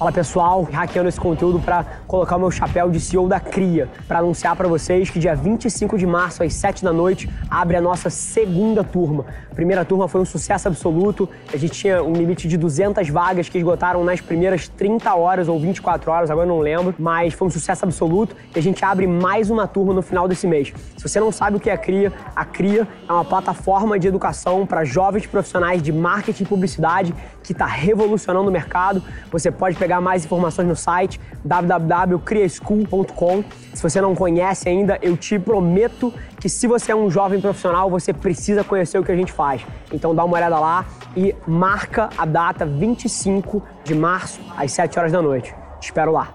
Fala pessoal, hackeando esse conteúdo para colocar o meu chapéu de CEO da Cria, para anunciar para vocês que dia 25 de março às 7 da noite abre a nossa segunda turma. A primeira turma foi um sucesso absoluto, a gente tinha um limite de 200 vagas que esgotaram nas primeiras 30 horas ou 24 horas, agora não lembro, mas foi um sucesso absoluto e a gente abre mais uma turma no final desse mês. Se você não sabe o que é a Cria, a Cria é uma plataforma de educação para jovens profissionais de marketing e publicidade que está revolucionando o mercado. Você pode pegar mais informações no site www.criaschool.com. Se você não conhece ainda, eu te prometo que se você é um jovem profissional, você precisa conhecer o que a gente faz. Então dá uma olhada lá e marca a data 25 de março às 7 horas da noite. Te espero lá.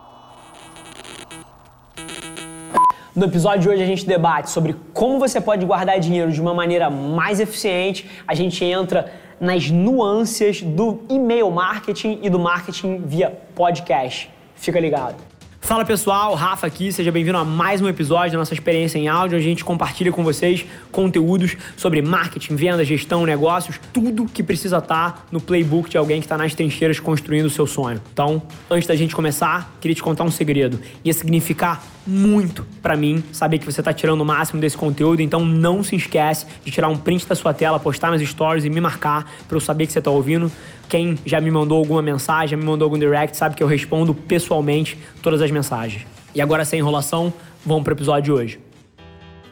No episódio de hoje a gente debate sobre como você pode guardar dinheiro de uma maneira mais eficiente. A gente entra nas nuances do e-mail marketing e do marketing via podcast. Fica ligado. Fala pessoal, Rafa aqui, seja bem-vindo a mais um episódio da nossa experiência em áudio. A gente compartilha com vocês conteúdos sobre marketing, venda, gestão, negócios, tudo que precisa estar no playbook de alguém que está nas trincheiras construindo o seu sonho. Então, antes da gente começar, queria te contar um segredo. Ia significar muito para mim saber que você está tirando o máximo desse conteúdo, então não se esquece de tirar um print da sua tela, postar nas stories e me marcar para eu saber que você está ouvindo. Quem já me mandou alguma mensagem, já me mandou algum direct, sabe que eu respondo pessoalmente todas as mensagens. E agora, sem enrolação, vamos para o episódio de hoje.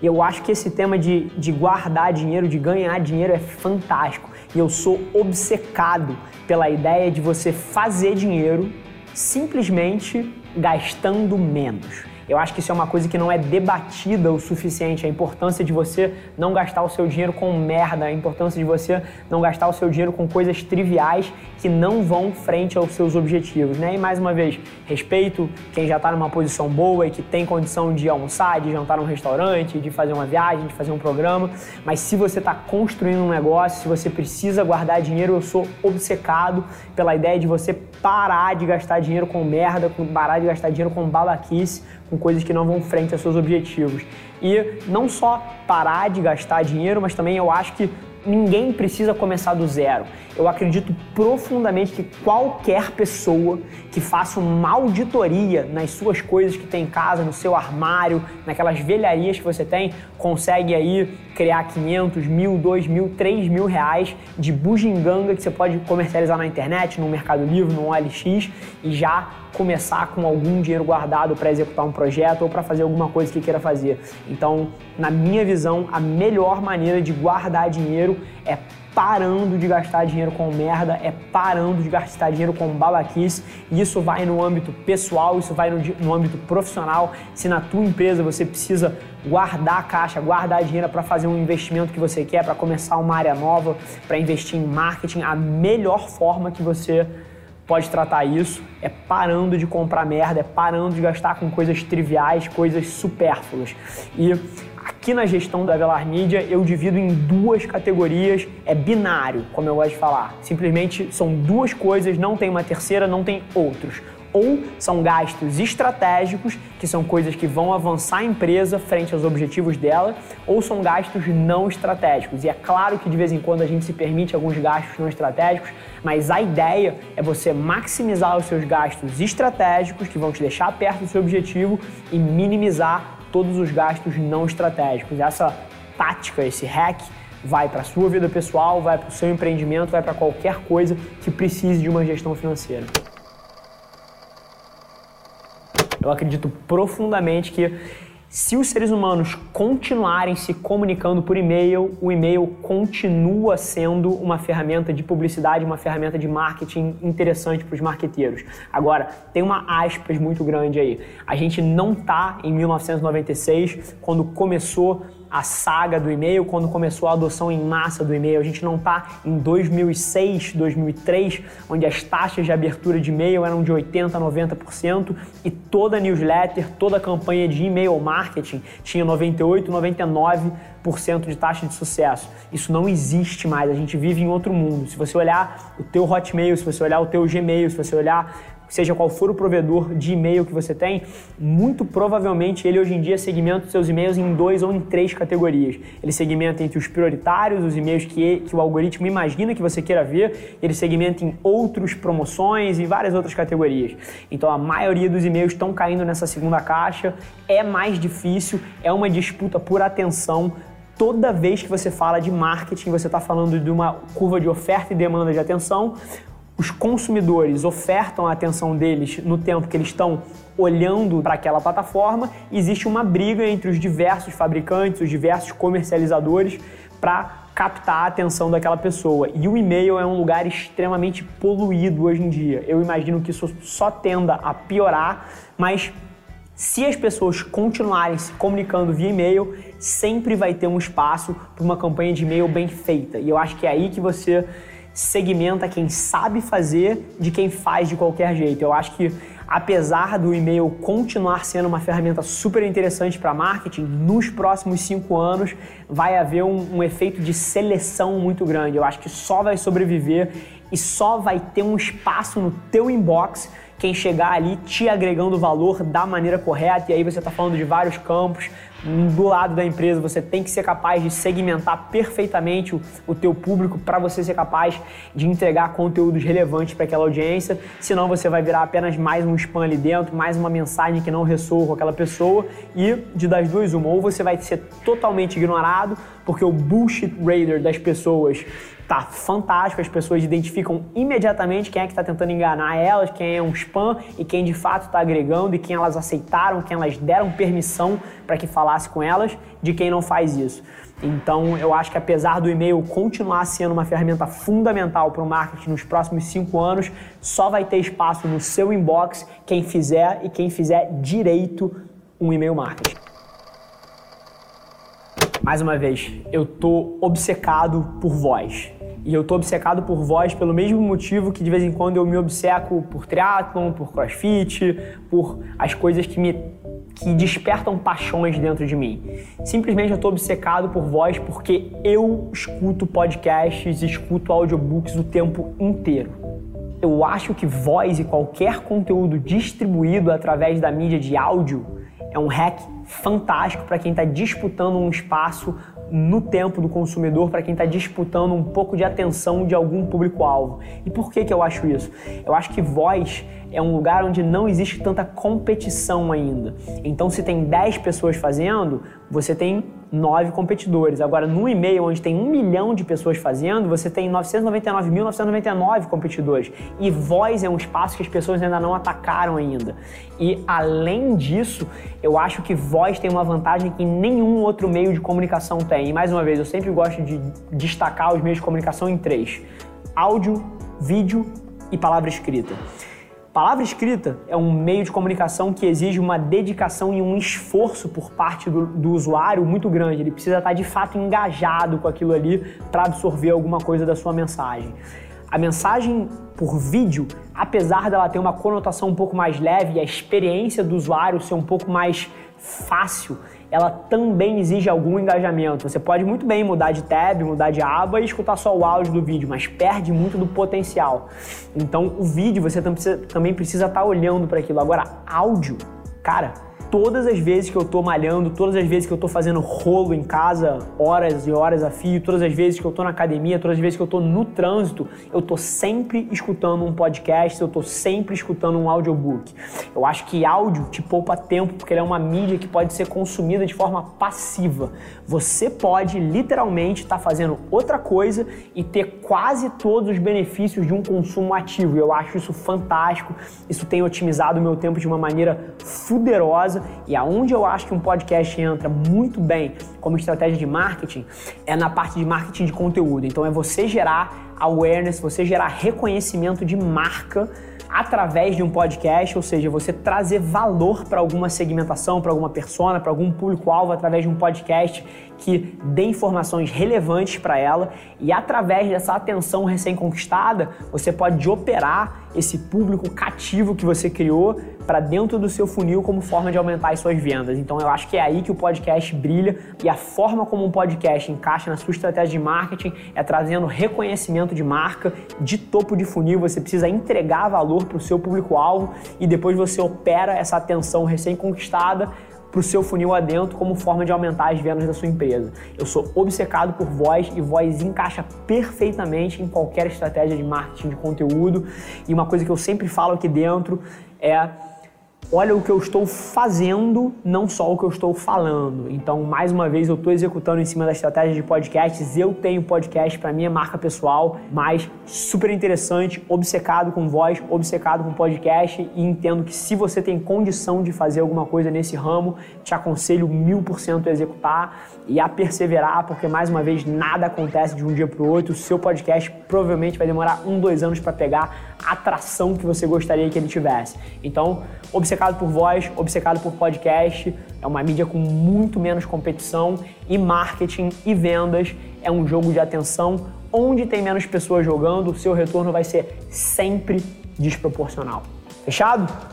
Eu acho que esse tema de, de guardar dinheiro, de ganhar dinheiro é fantástico. E eu sou obcecado pela ideia de você fazer dinheiro simplesmente gastando menos. Eu acho que isso é uma coisa que não é debatida o suficiente. A importância de você não gastar o seu dinheiro com merda, a importância de você não gastar o seu dinheiro com coisas triviais que não vão frente aos seus objetivos, né? E mais uma vez, respeito quem já está numa posição boa e que tem condição de almoçar, de jantar num restaurante, de fazer uma viagem, de fazer um programa. Mas se você está construindo um negócio, se você precisa guardar dinheiro, eu sou obcecado pela ideia de você parar de gastar dinheiro com merda, parar de gastar dinheiro com babaquice com coisas que não vão frente aos seus objetivos. E não só parar de gastar dinheiro, mas também eu acho que ninguém precisa começar do zero. Eu acredito profundamente que qualquer pessoa que faça uma auditoria nas suas coisas que tem em casa, no seu armário, naquelas velharias que você tem, consegue aí criar 500, mil, 2 mil, 3 mil reais de bugiganga que você pode comercializar na internet, no Mercado Livre, no OLX e já começar com algum dinheiro guardado para executar um projeto ou para fazer alguma coisa que queira fazer. Então, na minha visão, a melhor maneira de guardar dinheiro é parando de gastar dinheiro com merda, é parando de gastar dinheiro com babaquice. Isso vai no âmbito pessoal, isso vai no, no âmbito profissional. Se na tua empresa você precisa guardar caixa, guardar dinheiro para fazer um investimento que você quer, para começar uma área nova, para investir em marketing, a melhor forma que você pode tratar isso é parando de comprar merda, é parando de gastar com coisas triviais, coisas supérfluas. E aqui na gestão da Velar Media eu divido em duas categorias, é binário, como eu gosto de falar. Simplesmente são duas coisas, não tem uma terceira, não tem outros ou são gastos estratégicos, que são coisas que vão avançar a empresa frente aos objetivos dela, ou são gastos não estratégicos. E é claro que de vez em quando a gente se permite alguns gastos não estratégicos, mas a ideia é você maximizar os seus gastos estratégicos, que vão te deixar perto do seu objetivo, e minimizar todos os gastos não estratégicos. Essa tática, esse hack, vai para a sua vida pessoal, vai para o seu empreendimento, vai para qualquer coisa que precise de uma gestão financeira. Eu acredito profundamente que se os seres humanos continuarem se comunicando por e-mail, o e-mail continua sendo uma ferramenta de publicidade, uma ferramenta de marketing interessante para os marqueteiros. Agora, tem uma aspas muito grande aí. A gente não está em 1996, quando começou a saga do e-mail, quando começou a adoção em massa do e-mail. A gente não está em 2006, 2003, onde as taxas de abertura de e-mail eram de 80% a 90% e toda newsletter, toda campanha de e-mail marketing tinha 98%, 99% de taxa de sucesso. Isso não existe mais, a gente vive em outro mundo. Se você olhar o teu Hotmail, se você olhar o teu Gmail, se você olhar seja qual for o provedor de e-mail que você tem, muito provavelmente ele hoje em dia segmenta os seus e-mails em dois ou em três categorias. Ele segmenta entre os prioritários, os e-mails que, que o algoritmo imagina que você queira ver, ele segmenta em outros promoções e várias outras categorias. Então a maioria dos e-mails estão caindo nessa segunda caixa, é mais difícil, é uma disputa por atenção toda vez que você fala de marketing, você está falando de uma curva de oferta e demanda de atenção. Os consumidores ofertam a atenção deles no tempo que eles estão olhando para aquela plataforma. Existe uma briga entre os diversos fabricantes, os diversos comercializadores para captar a atenção daquela pessoa. E o e-mail é um lugar extremamente poluído hoje em dia. Eu imagino que isso só tenda a piorar, mas se as pessoas continuarem se comunicando via e-mail, sempre vai ter um espaço para uma campanha de e-mail bem feita. E eu acho que é aí que você segmenta quem sabe fazer de quem faz de qualquer jeito. Eu acho que apesar do e-mail continuar sendo uma ferramenta super interessante para marketing, nos próximos cinco anos vai haver um, um, efeito de seleção muito grande. Eu acho que só vai sobreviver e só vai ter um espaço no teu inbox quem chegar ali te agregando valor da maneira correta. E aí você está falando de vários campos. Do lado da empresa, você tem que ser capaz de segmentar perfeitamente o, o teu público para você ser capaz de entregar conteúdos relevantes para aquela audiência. Senão você vai virar apenas mais um spam ali dentro, mais uma mensagem que não ressoa com aquela pessoa. E de das duas, uma, ou você vai ser totalmente ignorado, porque o bullshit radar das pessoas tá fantástico, as pessoas identificam imediatamente quem é que está tentando enganar elas, quem é um spam e quem de fato está agregando e quem elas aceitaram, quem elas deram permissão para que falasse com elas, de quem não faz isso. Então, eu acho que apesar do e-mail continuar sendo uma ferramenta fundamental para o marketing nos próximos cinco anos, só vai ter espaço no seu inbox quem fizer e quem fizer direito um e-mail marketing. Mais uma vez, eu tô obcecado por voz. E eu tô obcecado por voz pelo mesmo motivo que de vez em quando eu me obceco por triatlon, por crossfit, por as coisas que me que despertam paixões dentro de mim. Simplesmente eu tô obcecado por voz porque eu escuto podcasts, escuto audiobooks o tempo inteiro. Eu acho que voz e qualquer conteúdo distribuído através da mídia de áudio é um hack fantástico para quem está disputando um espaço no tempo do consumidor, para quem está disputando um pouco de atenção de algum público-alvo. E por que, que eu acho isso? Eu acho que voz é um lugar onde não existe tanta competição ainda. Então, se tem 10 pessoas fazendo, você tem nove competidores. Agora, no e-mail, onde tem um milhão de pessoas fazendo, você tem 999.999 competidores. E voz é um espaço que as pessoas ainda não atacaram ainda. E, além disso, eu acho que voz tem uma vantagem que nenhum outro meio de comunicação tem. E, mais uma vez, eu sempre gosto de destacar os meios de comunicação em três. Áudio, vídeo e palavra escrita. Palavra escrita é um meio de comunicação que exige uma dedicação e um esforço por parte do, do usuário muito grande. Ele precisa estar de fato engajado com aquilo ali para absorver alguma coisa da sua mensagem. A mensagem por vídeo, apesar dela ter uma conotação um pouco mais leve e a experiência do usuário ser um pouco mais fácil, ela também exige algum engajamento. Você pode muito bem mudar de tab, mudar de aba e escutar só o áudio do vídeo, mas perde muito do potencial. Então, o vídeo você também precisa estar olhando para aquilo. Agora, áudio, cara, todas as vezes que eu tô malhando, todas as vezes que eu tô fazendo rolo em casa, horas e horas a fio, todas as vezes que eu tô na academia, todas as vezes que eu tô no trânsito, eu tô sempre escutando um podcast, eu tô sempre escutando um audiobook. Eu acho que áudio te poupa tempo porque ele é uma mídia que pode ser consumida de forma passiva. Você pode literalmente estar tá fazendo outra coisa e ter quase todos os benefícios de um consumo ativo. Eu acho isso fantástico. Isso tem otimizado o meu tempo de uma maneira fuderosa e aonde eu acho que um podcast entra muito bem como estratégia de marketing é na parte de marketing de conteúdo. Então é você gerar awareness, você gerar reconhecimento de marca através de um podcast, ou seja, você trazer valor para alguma segmentação, para alguma persona, para algum público-alvo através de um podcast que dê informações relevantes para ela e através dessa atenção recém-conquistada, você pode operar esse público cativo que você criou para dentro do seu funil como forma de aumentar as suas vendas. Então eu acho que é aí que o podcast brilha e a forma como um podcast encaixa na sua estratégia de marketing é trazendo reconhecimento de marca, de topo de funil, você precisa entregar valor para o seu público-alvo e depois você opera essa atenção recém-conquistada para o seu funil adentro como forma de aumentar as vendas da sua empresa. Eu sou obcecado por voz e voz encaixa perfeitamente em qualquer estratégia de marketing de conteúdo. E uma coisa que eu sempre falo aqui dentro é olha o que eu estou fazendo, não só o que eu estou falando. Então, mais uma vez, eu estou executando em cima da estratégia de podcasts. Eu tenho podcast para minha marca pessoal, mas super interessante, obcecado com voz, obcecado com podcast e entendo que se você tem condição de fazer alguma coisa nesse ramo, te aconselho mil por cento a executar e a perseverar, porque mais uma vez nada acontece de um dia para o outro. O seu podcast provavelmente vai demorar um, dois anos para pegar a atração que você gostaria que ele tivesse. Então, obcecado por voz, obcecado por podcast, é uma mídia com muito menos competição e marketing e vendas é um jogo de atenção. Onde tem menos pessoas jogando, o seu retorno vai ser sempre desproporcional. Fechado?